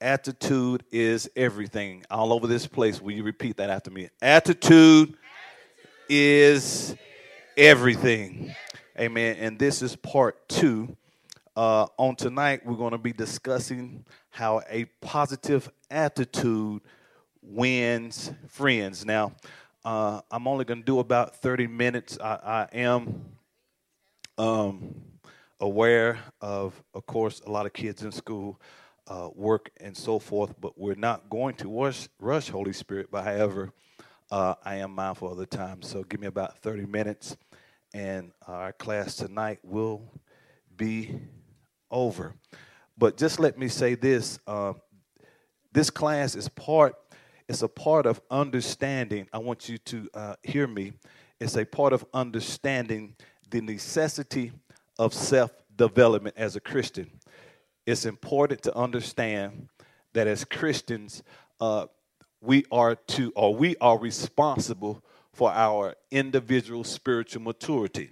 Attitude is everything. All over this place, will you repeat that after me? Attitude is everything. Amen. And this is part two. Uh, on tonight, we're going to be discussing how a positive attitude wins friends. Now, uh, I'm only going to do about 30 minutes. I, I am um, aware of, of course, a lot of kids in school uh, work and so forth, but we're not going to rush, rush Holy Spirit. But however, uh, I am mindful of the time. So give me about 30 minutes, and our class tonight will be over. But just let me say this uh, this class is part, it's a part of understanding. I want you to uh, hear me. It's a part of understanding the necessity of self development as a Christian it's important to understand that as Christians, uh, we are to, or we are responsible for our individual spiritual maturity.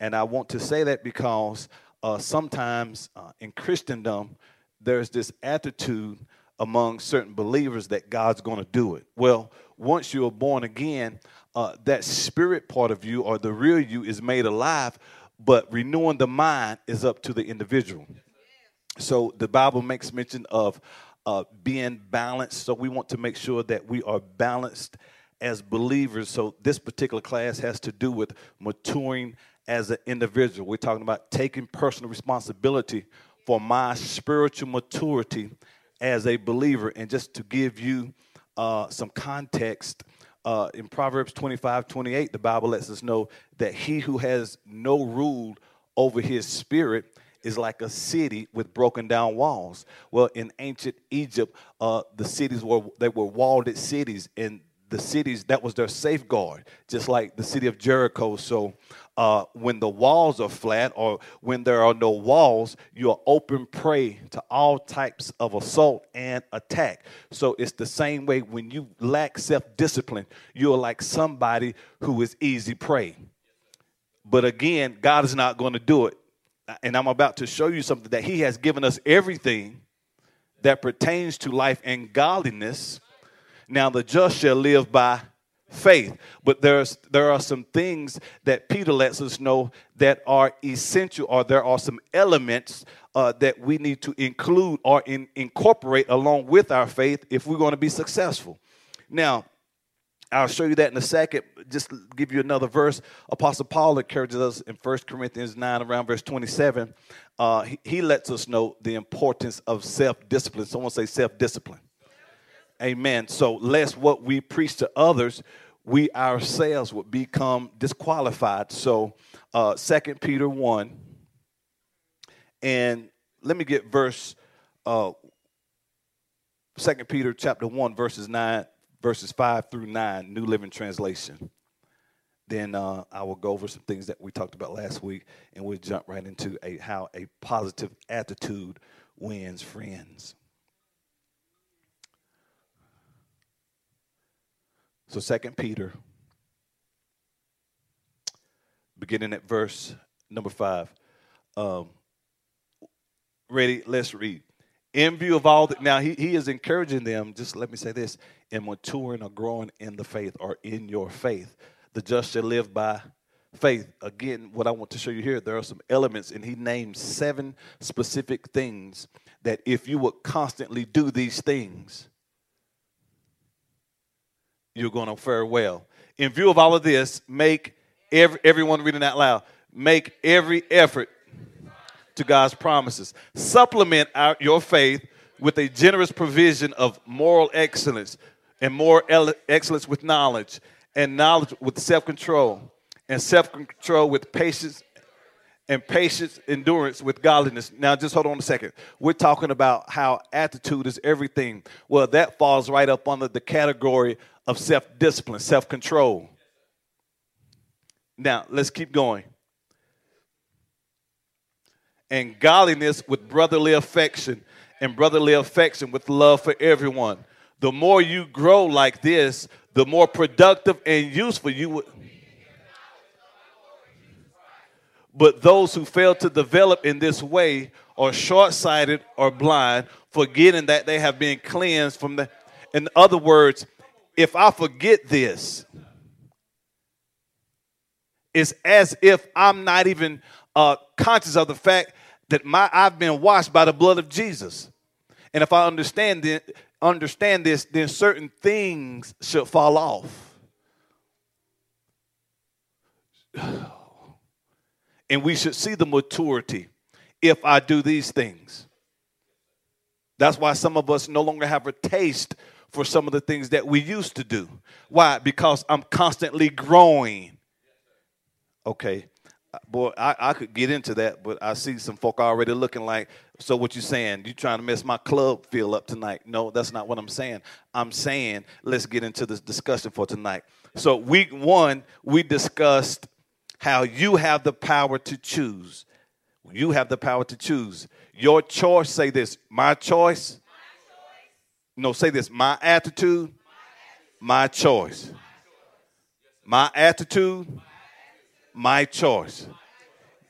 And I want to say that because uh, sometimes uh, in Christendom, there's this attitude among certain believers that God's going to do it. Well, once you're born again, uh, that spirit part of you or the real you is made alive, but renewing the mind is up to the individual. So the Bible makes mention of uh, being balanced. So we want to make sure that we are balanced as believers. So this particular class has to do with maturing as an individual. We're talking about taking personal responsibility for my spiritual maturity as a believer. And just to give you uh, some context, uh, in Proverbs 25 28, the Bible lets us know that he who has no rule over his spirit is like a city with broken down walls. Well, in ancient Egypt, uh, the cities were they were walled cities, and the cities that was their safeguard, just like the city of Jericho. So, uh, when the walls are flat or when there are no walls, you are open prey to all types of assault and attack. So it's the same way when you lack self discipline, you're like somebody who is easy prey. But again, God is not going to do it and I'm about to show you something that He has given us everything that pertains to life and godliness. Now, the just shall live by faith. But there's there are some things that Peter lets us know that are essential, or there are some elements uh, that we need to include or in, incorporate along with our faith if we're going to be successful. Now, I'll show you that in a second. Just give you another verse. Apostle Paul encourages us in 1 Corinthians 9, around verse 27. Uh, he, he, lets us know the importance of self discipline. Someone say self discipline. Amen. So, lest what we preach to others, we ourselves would become disqualified. So, uh, 2 Peter 1, and let me get verse uh, 2 Peter chapter 1, verses 9 verses 5 through 9, New Living Translation. Then uh, I will go over some things that we talked about last week, and we'll jump right into a, how a positive attitude wins friends. So, Second Peter, beginning at verse number 5. Um, ready? Let's read in view of all that now he, he is encouraging them just let me say this in maturing or growing in the faith or in your faith. The just shall live by faith. Again what i want to show you here there are some elements and he names seven specific things that if you would constantly do these things you're going to fare well. In view of all of this make every, everyone reading out loud make every effort to God's promises. Supplement our, your faith with a generous provision of moral excellence and more excellence with knowledge, and knowledge with self control, and self control with patience, and patience, endurance with godliness. Now, just hold on a second. We're talking about how attitude is everything. Well, that falls right up under the category of self discipline, self control. Now, let's keep going. And godliness with brotherly affection, and brotherly affection with love for everyone. The more you grow like this, the more productive and useful you would. But those who fail to develop in this way are short sighted or blind, forgetting that they have been cleansed from the. In other words, if I forget this, it's as if I'm not even uh, conscious of the fact that my I've been washed by the blood of Jesus. And if I understand understand this, then certain things should fall off. And we should see the maturity if I do these things. That's why some of us no longer have a taste for some of the things that we used to do. Why? Because I'm constantly growing. Okay. Boy, I, I could get into that, but I see some folk already looking like, so what you saying? You trying to mess my club feel up tonight? No, that's not what I'm saying. I'm saying let's get into this discussion for tonight. So week one, we discussed how you have the power to choose. You have the power to choose. Your choice, say this, my choice. No, say this, my attitude, my choice. My attitude, my choice.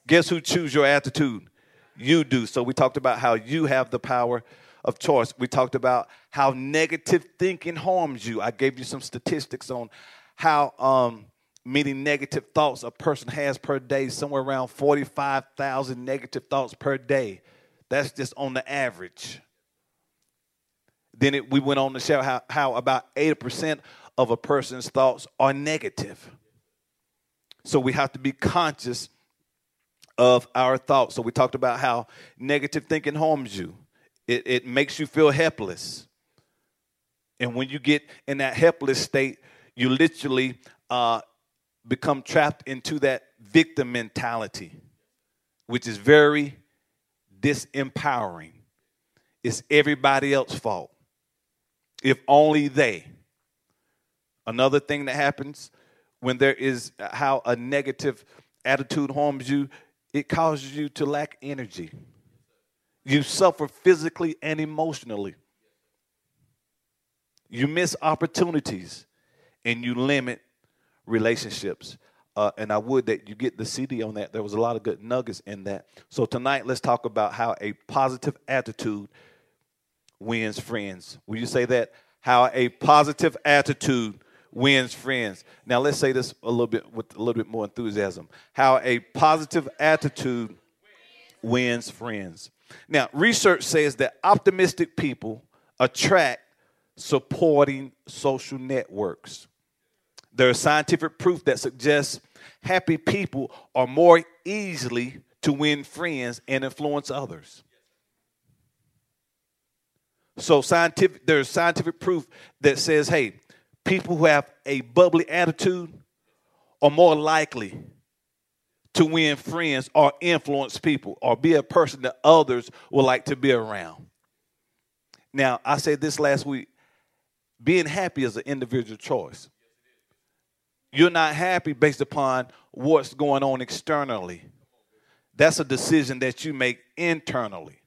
Guess who choose your attitude? You do. So we talked about how you have the power of choice. We talked about how negative thinking harms you. I gave you some statistics on how um, meaning negative thoughts a person has per day, somewhere around 45,000 negative thoughts per day. That's just on the average. Then it, we went on to show how, how about 80% of a person's thoughts are negative. So we have to be conscious of our thoughts. So we talked about how negative thinking harms you, it, it makes you feel helpless. And when you get in that helpless state, you literally uh, become trapped into that victim mentality, which is very disempowering. It's everybody else's fault. If only they. Another thing that happens when there is how a negative attitude harms you, it causes you to lack energy. You suffer physically and emotionally. You miss opportunities and you limit relationships. Uh, and I would that you get the CD on that. There was a lot of good nuggets in that. So tonight, let's talk about how a positive attitude wins friends. Will you say that? How a positive attitude wins friends. Now let's say this a little bit with a little bit more enthusiasm. How a positive attitude wins friends. Now, research says that optimistic people attract supporting social networks. There is scientific proof that suggests happy people are more easily to win friends and influence others. So scientific there's scientific proof that says, hey, people who have a bubbly attitude are more likely to win friends or influence people or be a person that others would like to be around. Now, I said this last week being happy is an individual choice. You're not happy based upon what's going on externally. That's a decision that you make internally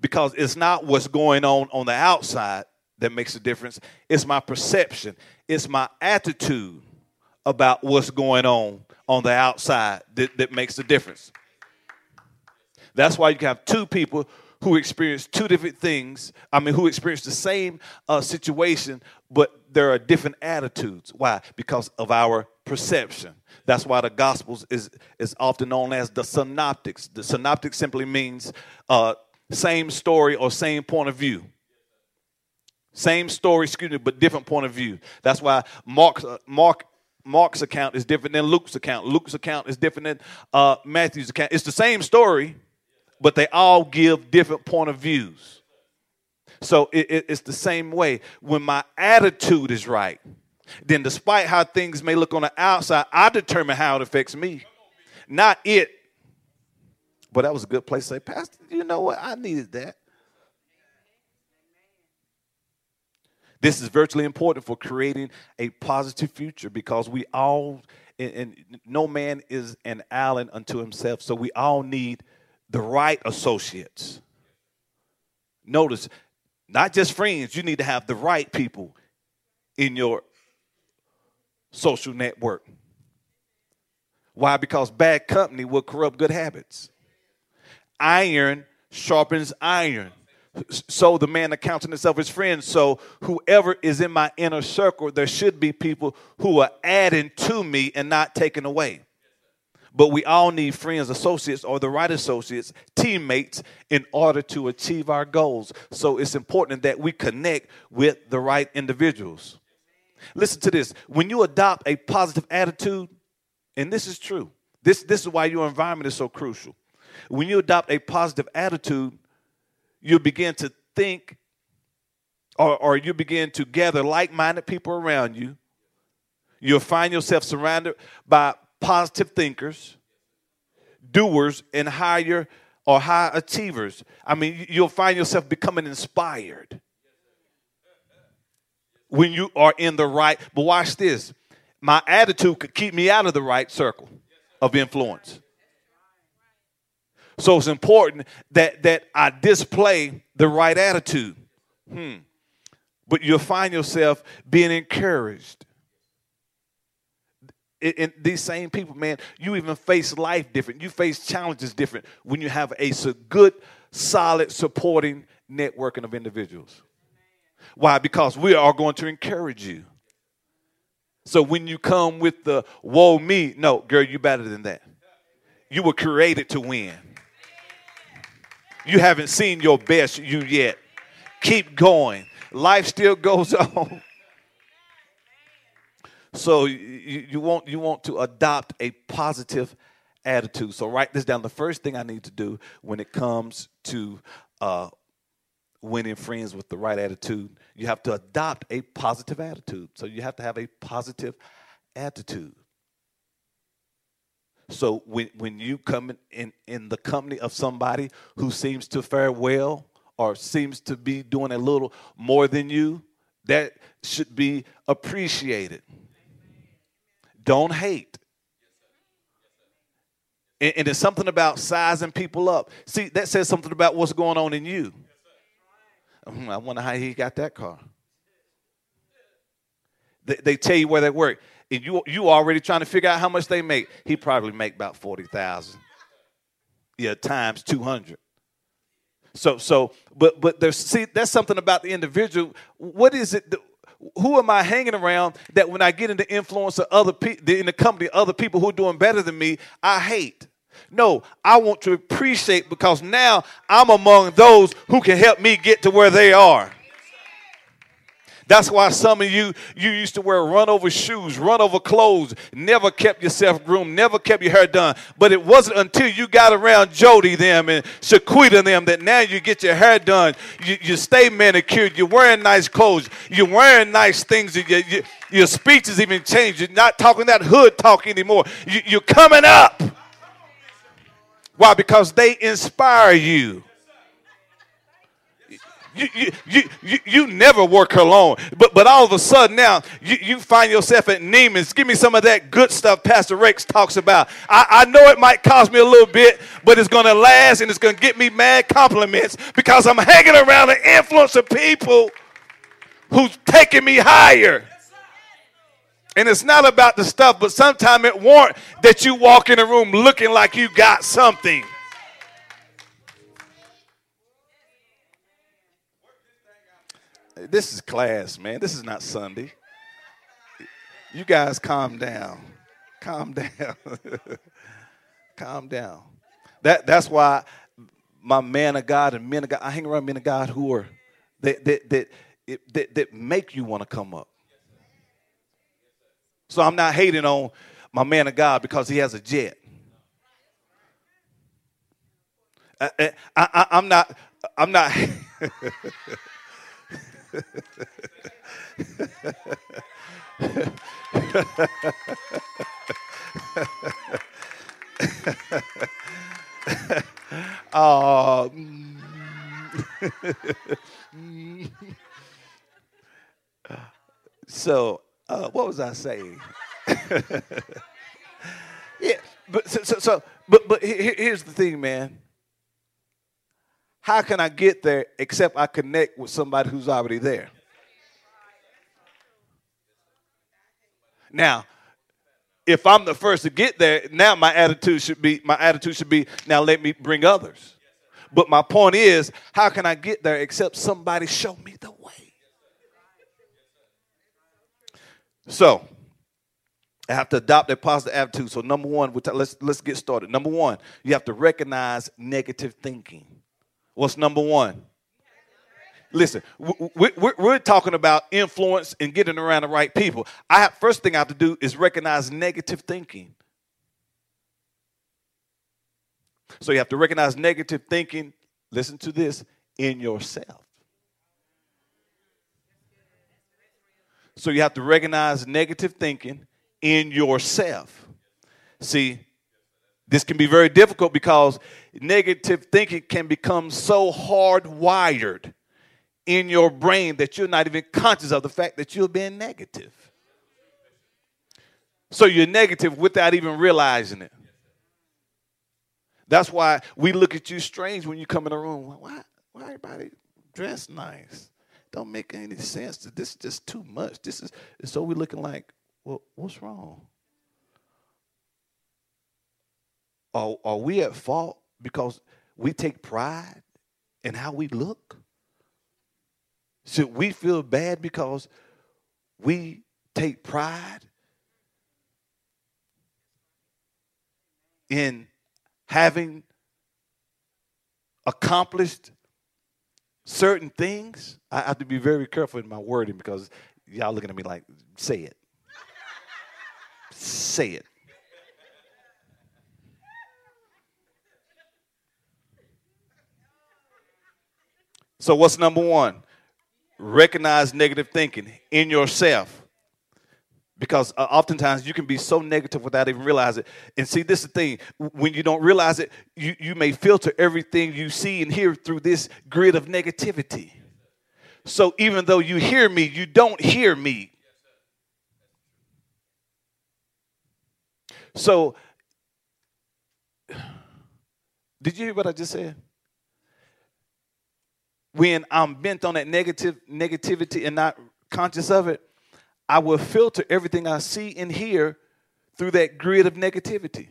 because it's not what's going on on the outside that makes a difference. It's my perception, it's my attitude about what's going on on the outside that, that makes the difference. That's why you can have two people who experience two different things. I mean, who experience the same uh, situation, but there are different attitudes. Why? Because of our perception. That's why the Gospels is, is often known as the synoptics. The synoptic simply means uh, same story or same point of view. Same story, excuse me, but different point of view. That's why Mark, uh, Mark, Mark's account is different than Luke's account. Luke's account is different than uh, Matthew's account. It's the same story, but they all give different point of views. So it, it, it's the same way. When my attitude is right, then despite how things may look on the outside, I determine how it affects me, not it. But that was a good place to say, Pastor, you know what? I needed that. This is virtually important for creating a positive future because we all, and, and no man is an island unto himself. So we all need the right associates. Notice, not just friends, you need to have the right people in your social network. Why? Because bad company will corrupt good habits. Iron sharpens iron. So the man accounting himself his friends. So whoever is in my inner circle, there should be people who are adding to me and not taking away. But we all need friends, associates, or the right associates, teammates, in order to achieve our goals. So it's important that we connect with the right individuals. Listen to this. When you adopt a positive attitude, and this is true, this, this is why your environment is so crucial. When you adopt a positive attitude, you begin to think or, or you begin to gather like minded people around you. You'll find yourself surrounded by positive thinkers, doers, and higher or high achievers. I mean, you'll find yourself becoming inspired when you are in the right. But watch this my attitude could keep me out of the right circle of influence. So it's important that, that I display the right attitude. Hmm. But you'll find yourself being encouraged. In, these same people, man, you even face life different. You face challenges different when you have a good, solid, supporting networking of individuals. Why? Because we are going to encourage you. So when you come with the woe me, no, girl, you better than that. You were created to win. You haven't seen your best you yet. Keep going. Life still goes on. So you, you, want you want to adopt a positive attitude. So write this down. The first thing I need to do when it comes to uh, winning friends with the right attitude, you have to adopt a positive attitude. So you have to have a positive attitude. So when, when you come in, in the company of somebody who seems to fare well or seems to be doing a little more than you, that should be appreciated. Don't hate. And, and there's something about sizing people up. See, that says something about what's going on in you. Hmm, I wonder how he got that car. They, they tell you where they work and you you already trying to figure out how much they make. He probably make about forty thousand. Yeah, times two hundred. So so, but but there's see that's something about the individual. What is it? Who am I hanging around that when I get into influence of other people in the company, other people who are doing better than me, I hate. No, I want to appreciate because now I'm among those who can help me get to where they are. That's why some of you, you used to wear run over shoes, run over clothes, never kept yourself groomed, never kept your hair done. But it wasn't until you got around Jody them and Shaquita them that now you get your hair done, you, you stay manicured, you're wearing nice clothes, you're wearing nice things, you, you, your speech has even changed. You're not talking that hood talk anymore. You, you're coming up. Why? Because they inspire you. You, you, you, never work alone. But, but all of a sudden now, you, you find yourself at Neiman's. Give me some of that good stuff Pastor Rex talks about. I, I know it might cost me a little bit, but it's going to last and it's going to get me mad compliments because I'm hanging around the influence of people who's taking me higher. And it's not about the stuff, but sometimes it warrant that you walk in a room looking like you got something. This is class, man. This is not Sunday. You guys calm down. Calm down. calm down. That, that's why my man of God and men of God, I hang around men of God who are, that, that, that, that, that make you want to come up. So I'm not hating on my man of God because he has a jet. Uh, uh, I, I, I'm not, I'm not. Uh, so, uh, what was I saying? yeah, but so, so, so but but here's the thing, man. How can I get there except I connect with somebody who's already there? Now, if I'm the first to get there, now my attitude should be my attitude should be now let me bring others. But my point is, how can I get there except somebody show me the way? So, I have to adopt a positive attitude. So, number one, let's let's get started. Number one, you have to recognize negative thinking. What's number one? Listen, we're talking about influence and getting around the right people. I have, first thing I have to do is recognize negative thinking. So you have to recognize negative thinking. Listen to this in yourself. So you have to recognize negative thinking in yourself. See, this can be very difficult because negative thinking can become so hardwired in your brain that you're not even conscious of the fact that you're being negative. So you're negative without even realizing it. That's why we look at you strange when you come in the room. Why, why everybody dressed nice? Don't make any sense. This is just too much. This is so we're looking like, well, what's wrong? Are, are we at fault because we take pride in how we look? Should we feel bad because we take pride in having accomplished certain things? I have to be very careful in my wording because y'all looking at me like, say it. say it. So, what's number one? Recognize negative thinking in yourself. Because uh, oftentimes you can be so negative without even realizing it. And see, this is the thing. When you don't realize it, you, you may filter everything you see and hear through this grid of negativity. So even though you hear me, you don't hear me. So, did you hear what I just said? When I'm bent on that negative negativity and not conscious of it, I will filter everything I see and hear through that grid of negativity.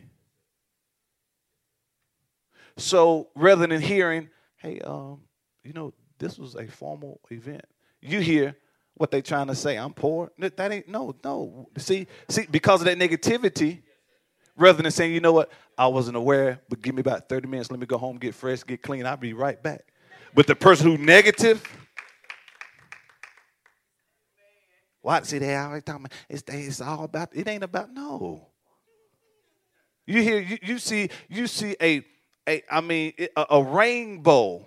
So rather than hearing, hey, um, you know, this was a formal event, you hear what they're trying to say. I'm poor. That ain't no, no. See, see, because of that negativity, rather than saying, you know what, I wasn't aware, but give me about 30 minutes, let me go home, get fresh, get clean, I'll be right back. But the person who negative, what? See, they always talking about it's, it's all about, it ain't about, no. You hear, you, you see, you see a, a I mean, a, a rainbow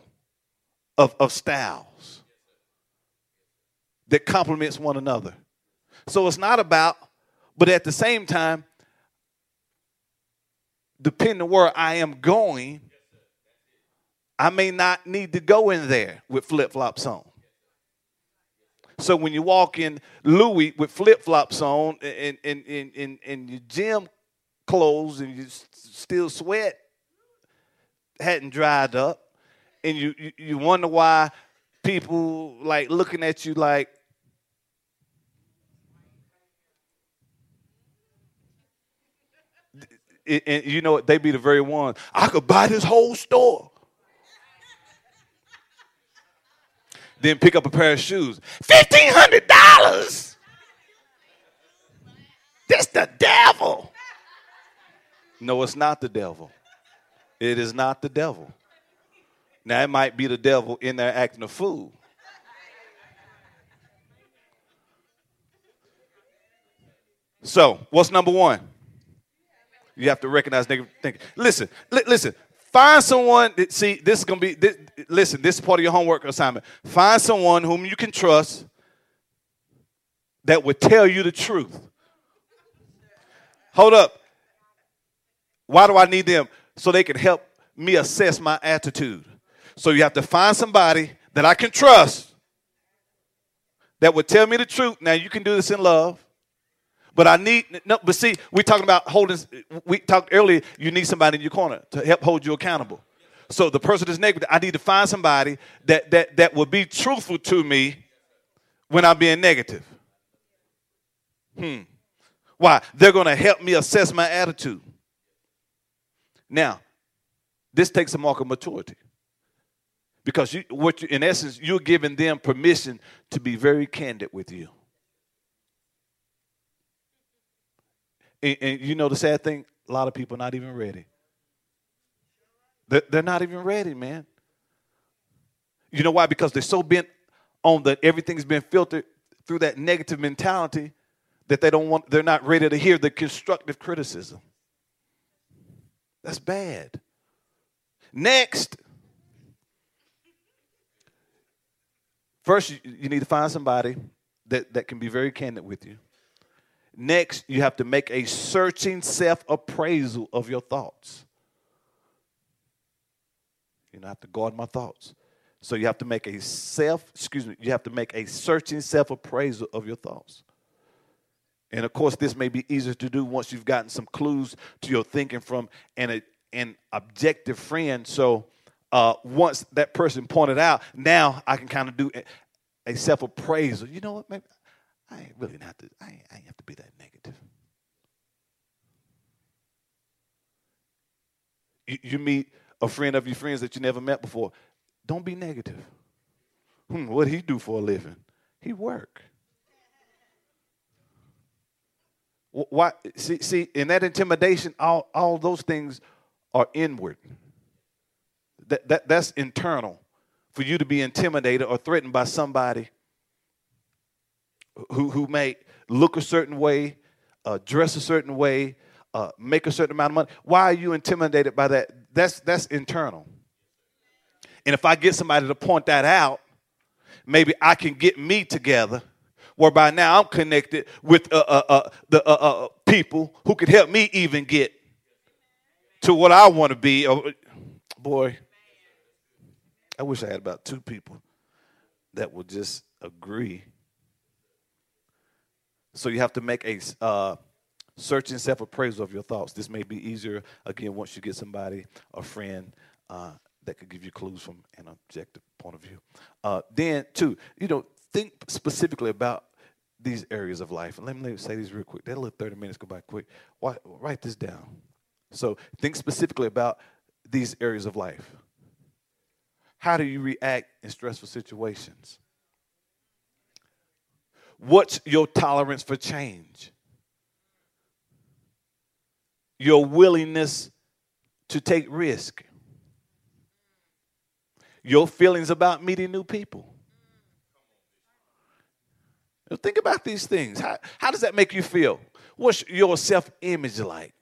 of, of styles that complements one another. So it's not about, but at the same time, depending where I am going, I may not need to go in there with flip flops on. So when you walk in Louis with flip flops on and, and, and, and, and your gym clothes and you still sweat hadn't dried up, and you, you, you wonder why people like looking at you like, and you know what? They be the very ones. I could buy this whole store. Then pick up a pair of shoes. $1,500! That's the devil. No, it's not the devil. It is not the devil. Now, it might be the devil in there acting a fool. So, what's number one? You have to recognize negative thinking. Listen, li- listen. Find someone, that, see, this is going to be, this, listen, this is part of your homework assignment. Find someone whom you can trust that would tell you the truth. Hold up. Why do I need them? So they can help me assess my attitude. So you have to find somebody that I can trust that would tell me the truth. Now you can do this in love. But I need no, but see, we're talking about holding we talked earlier, you need somebody in your corner to help hold you accountable. So the person that's negative, I need to find somebody that that that will be truthful to me when I'm being negative. Hmm. Why? They're going to help me assess my attitude. Now, this takes a mark of maturity. Because you, what you, in essence, you're giving them permission to be very candid with you. And, and you know the sad thing? A lot of people not even ready. They're, they're not even ready, man. You know why? Because they're so bent on that everything's been filtered through that negative mentality that they don't want, they're not ready to hear the constructive criticism. That's bad. Next, first you need to find somebody that, that can be very candid with you. Next, you have to make a searching self appraisal of your thoughts. You know, I have to guard my thoughts. So you have to make a self, excuse me, you have to make a searching self appraisal of your thoughts. And of course, this may be easier to do once you've gotten some clues to your thinking from an, an objective friend. So uh, once that person pointed out, now I can kind of do a, a self appraisal. You know what? Maybe I ain't really not to, I ain't, I ain't have to be that negative. You, you meet a friend of your friends that you never met before. Don't be negative. Hmm, what he do for a living? He work. Why? See, see, in that intimidation, all, all those things are inward. That, that, that's internal. For you to be intimidated or threatened by somebody who, who may look a certain way, uh, dress a certain way, uh, make a certain amount of money. Why are you intimidated by that? That's, that's internal. And if I get somebody to point that out, maybe I can get me together whereby now I'm connected with uh, uh, uh, the uh, people who could help me even get to what I want to be. Oh, boy, I wish I had about two people that would just agree so you have to make a uh, search and self appraisal of your thoughts. This may be easier, again, once you get somebody, a friend, uh, that could give you clues from an objective point of view. Uh, then, two, you know, think specifically about these areas of life. And let me, say these real quick. That'll let 30 minutes go by quick. Why, write this down. So think specifically about these areas of life. How do you react in stressful situations? What's your tolerance for change? Your willingness to take risk. Your feelings about meeting new people. Now think about these things. How, how does that make you feel? What's your self image like?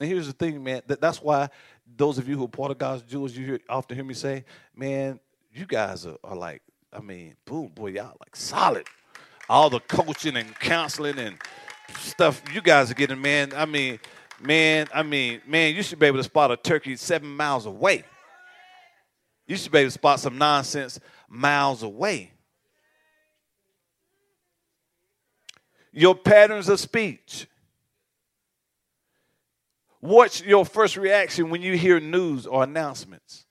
And here's the thing, man. That, that's why those of you who are part of God's jewels, you hear, often hear me say, man, you guys are, are like, I mean, boom, boy, y'all like solid. All the coaching and counseling and stuff you guys are getting, man. I mean, man, I mean, man, you should be able to spot a turkey seven miles away. You should be able to spot some nonsense miles away. Your patterns of speech What's your first reaction when you hear news or announcements?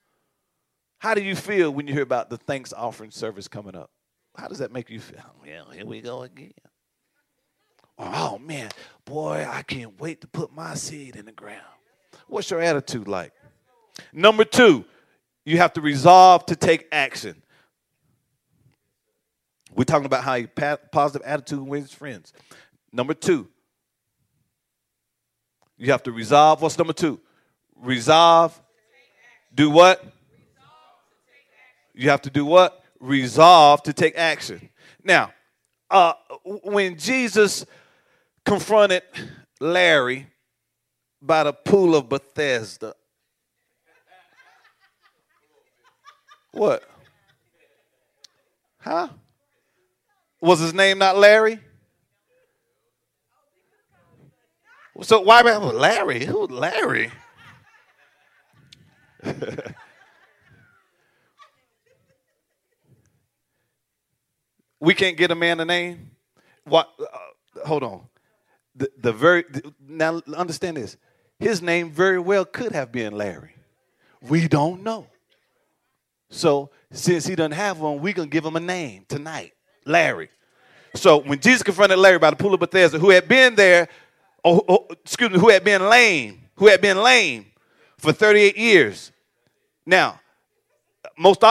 How do you feel when you hear about the thanks offering service coming up? How does that make you feel? Oh, well, here we go again. Oh man, boy, I can't wait to put my seed in the ground. What's your attitude like? Number two, you have to resolve to take action. We're talking about how a positive attitude wins friends. Number two, you have to resolve. What's number two? Resolve. Do what? You have to do what? Resolve to take action. Now, uh, when Jesus confronted Larry by the pool of Bethesda, what? Huh? Was his name not Larry? So why Larry? Who Larry? we can't get a man a name. What? Uh, hold on. The, the very the, now understand this. His name very well could have been Larry. We don't know. So since he doesn't have one, we gonna give him a name tonight, Larry. So when Jesus confronted Larry by the pool of Bethesda, who had been there, oh, oh, excuse me, who had been lame, who had been lame for 38 years. Now, most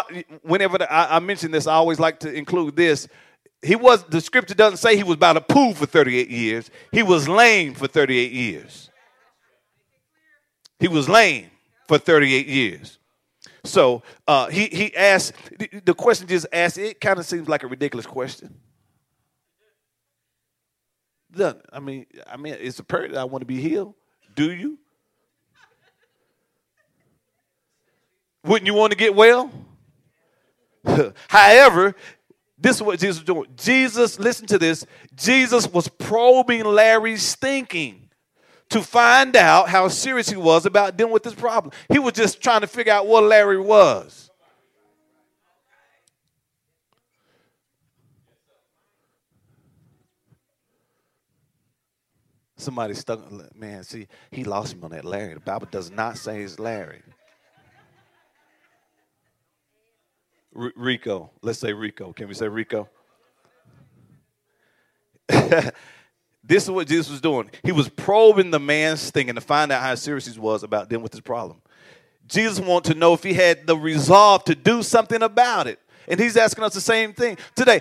whenever I, I mention this, I always like to include this. He was the scripture doesn't say he was by the pool for 38 years. He was lame for 38 years. He was lame for 38 years. So uh, he he asked the question just asked. It kind of seems like a ridiculous question. I mean, I mean, it's a person I want to be healed. Do you? Wouldn't you want to get well? However, this is what Jesus was doing. Jesus, listen to this. Jesus was probing Larry's thinking to find out how serious he was about dealing with this problem. He was just trying to figure out what Larry was. Somebody stuck, man, see, he lost me on that Larry. The Bible does not say it's Larry. R- Rico. Let's say Rico. Can we say Rico? this is what Jesus was doing. He was probing the man's thinking to find out how serious he was about dealing with his problem. Jesus wanted to know if he had the resolve to do something about it. And he's asking us the same thing today.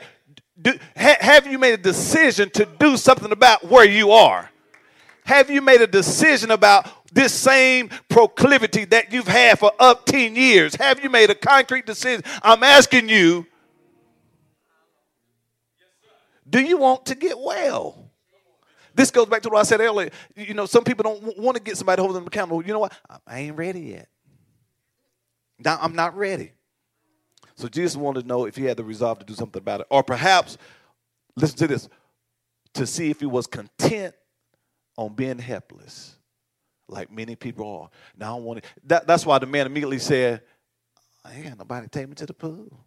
Do, ha, have you made a decision to do something about where you are? Have you made a decision about this same proclivity that you've had for up 10 years? Have you made a concrete decision? I'm asking you, do you want to get well? This goes back to what I said earlier. You know, some people don't want to get somebody holding them accountable. You know what? I ain't ready yet. Now, I'm not ready. So Jesus wanted to know if he had the resolve to do something about it. Or perhaps, listen to this, to see if he was content on being helpless like many people are. Now I want to, that, that's why the man immediately said, I ain't nobody take me to the pool.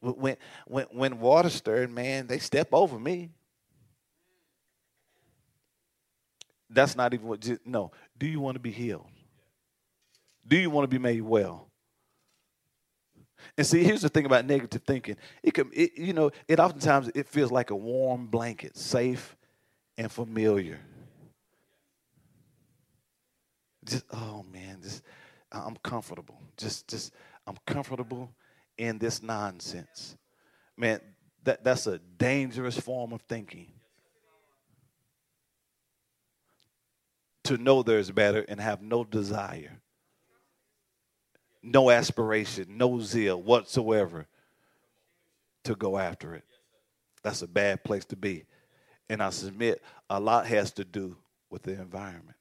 When, when, when water stirred, man, they step over me. That's not even what, no. Do you want to be healed? Do you want to be made well? And see, here's the thing about negative thinking. It can, it, you know, it oftentimes it feels like a warm blanket, safe and familiar just oh man, just I'm comfortable. Just just I'm comfortable in this nonsense. Man, that, that's a dangerous form of thinking. To know there's better and have no desire, no aspiration, no zeal whatsoever to go after it. That's a bad place to be. And I submit a lot has to do with the environment.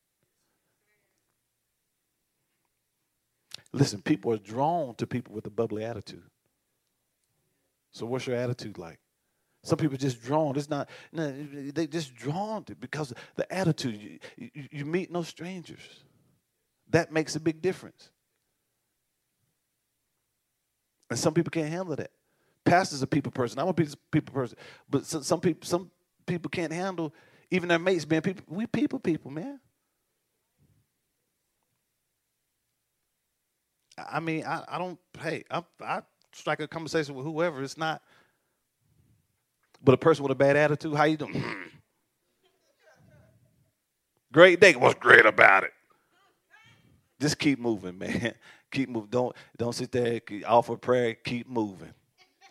Listen, people are drawn to people with a bubbly attitude. So, what's your attitude like? Some people just drawn. It's not. No, they just drawn to because the attitude. You, you, you meet no strangers. That makes a big difference. And some people can't handle that. Pastor's a people person. I'm a people person. But some people, some people can't handle even their mates being people. We people, people, man. I mean, I, I don't, hey, I, I strike a conversation with whoever. It's not, but a person with a bad attitude, how you doing? great day. What's great about it? Just keep moving, man. Keep moving. Don't don't sit there. Offer prayer. Keep moving.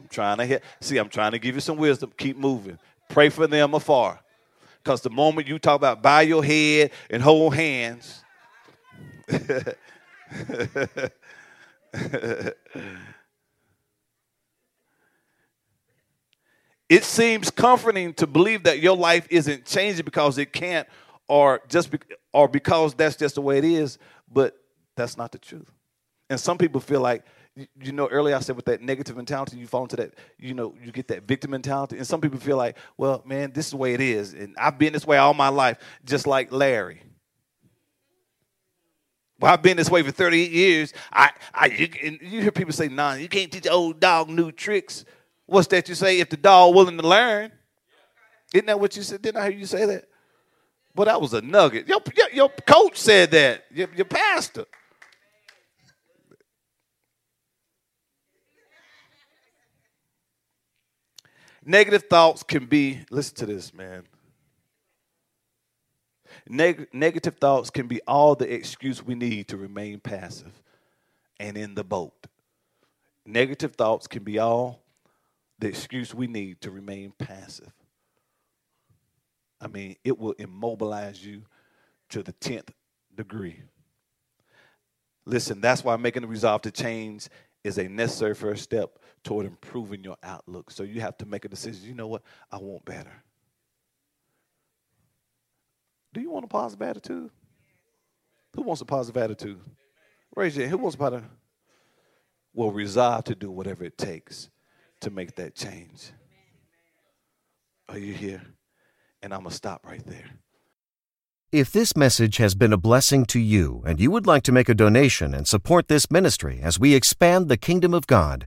I'm trying to hit. See, I'm trying to give you some wisdom. Keep moving. Pray for them afar. Because the moment you talk about bow your head and hold hands, it seems comforting to believe that your life isn't changing because it can't or just be, or because that's just the way it is, but that's not the truth. And some people feel like you know, earlier I said with that negative mentality, you fall into that, you know, you get that victim mentality. And some people feel like, well, man, this is the way it is. And I've been this way all my life, just like Larry. Well, I've been this way for 38 years. I, I, you, you hear people say, nah, you can't teach old dog new tricks. What's that you say? If the dog willing to learn. Isn't that what you said? Didn't I hear you say that? Well, that was a nugget. Your, your, your coach said that. Your, your pastor. Negative thoughts can be, listen to this, man. Neg- negative thoughts can be all the excuse we need to remain passive and in the boat. Negative thoughts can be all the excuse we need to remain passive. I mean, it will immobilize you to the 10th degree. Listen, that's why making the resolve to change is a necessary first step toward improving your outlook. So you have to make a decision. You know what? I want better. Do you want a positive attitude? Who wants a positive attitude? Raise your hand. Who wants a positive? Will resolve to do whatever it takes to make that change. Are you here? And I'm going to stop right there. If this message has been a blessing to you and you would like to make a donation and support this ministry as we expand the kingdom of God,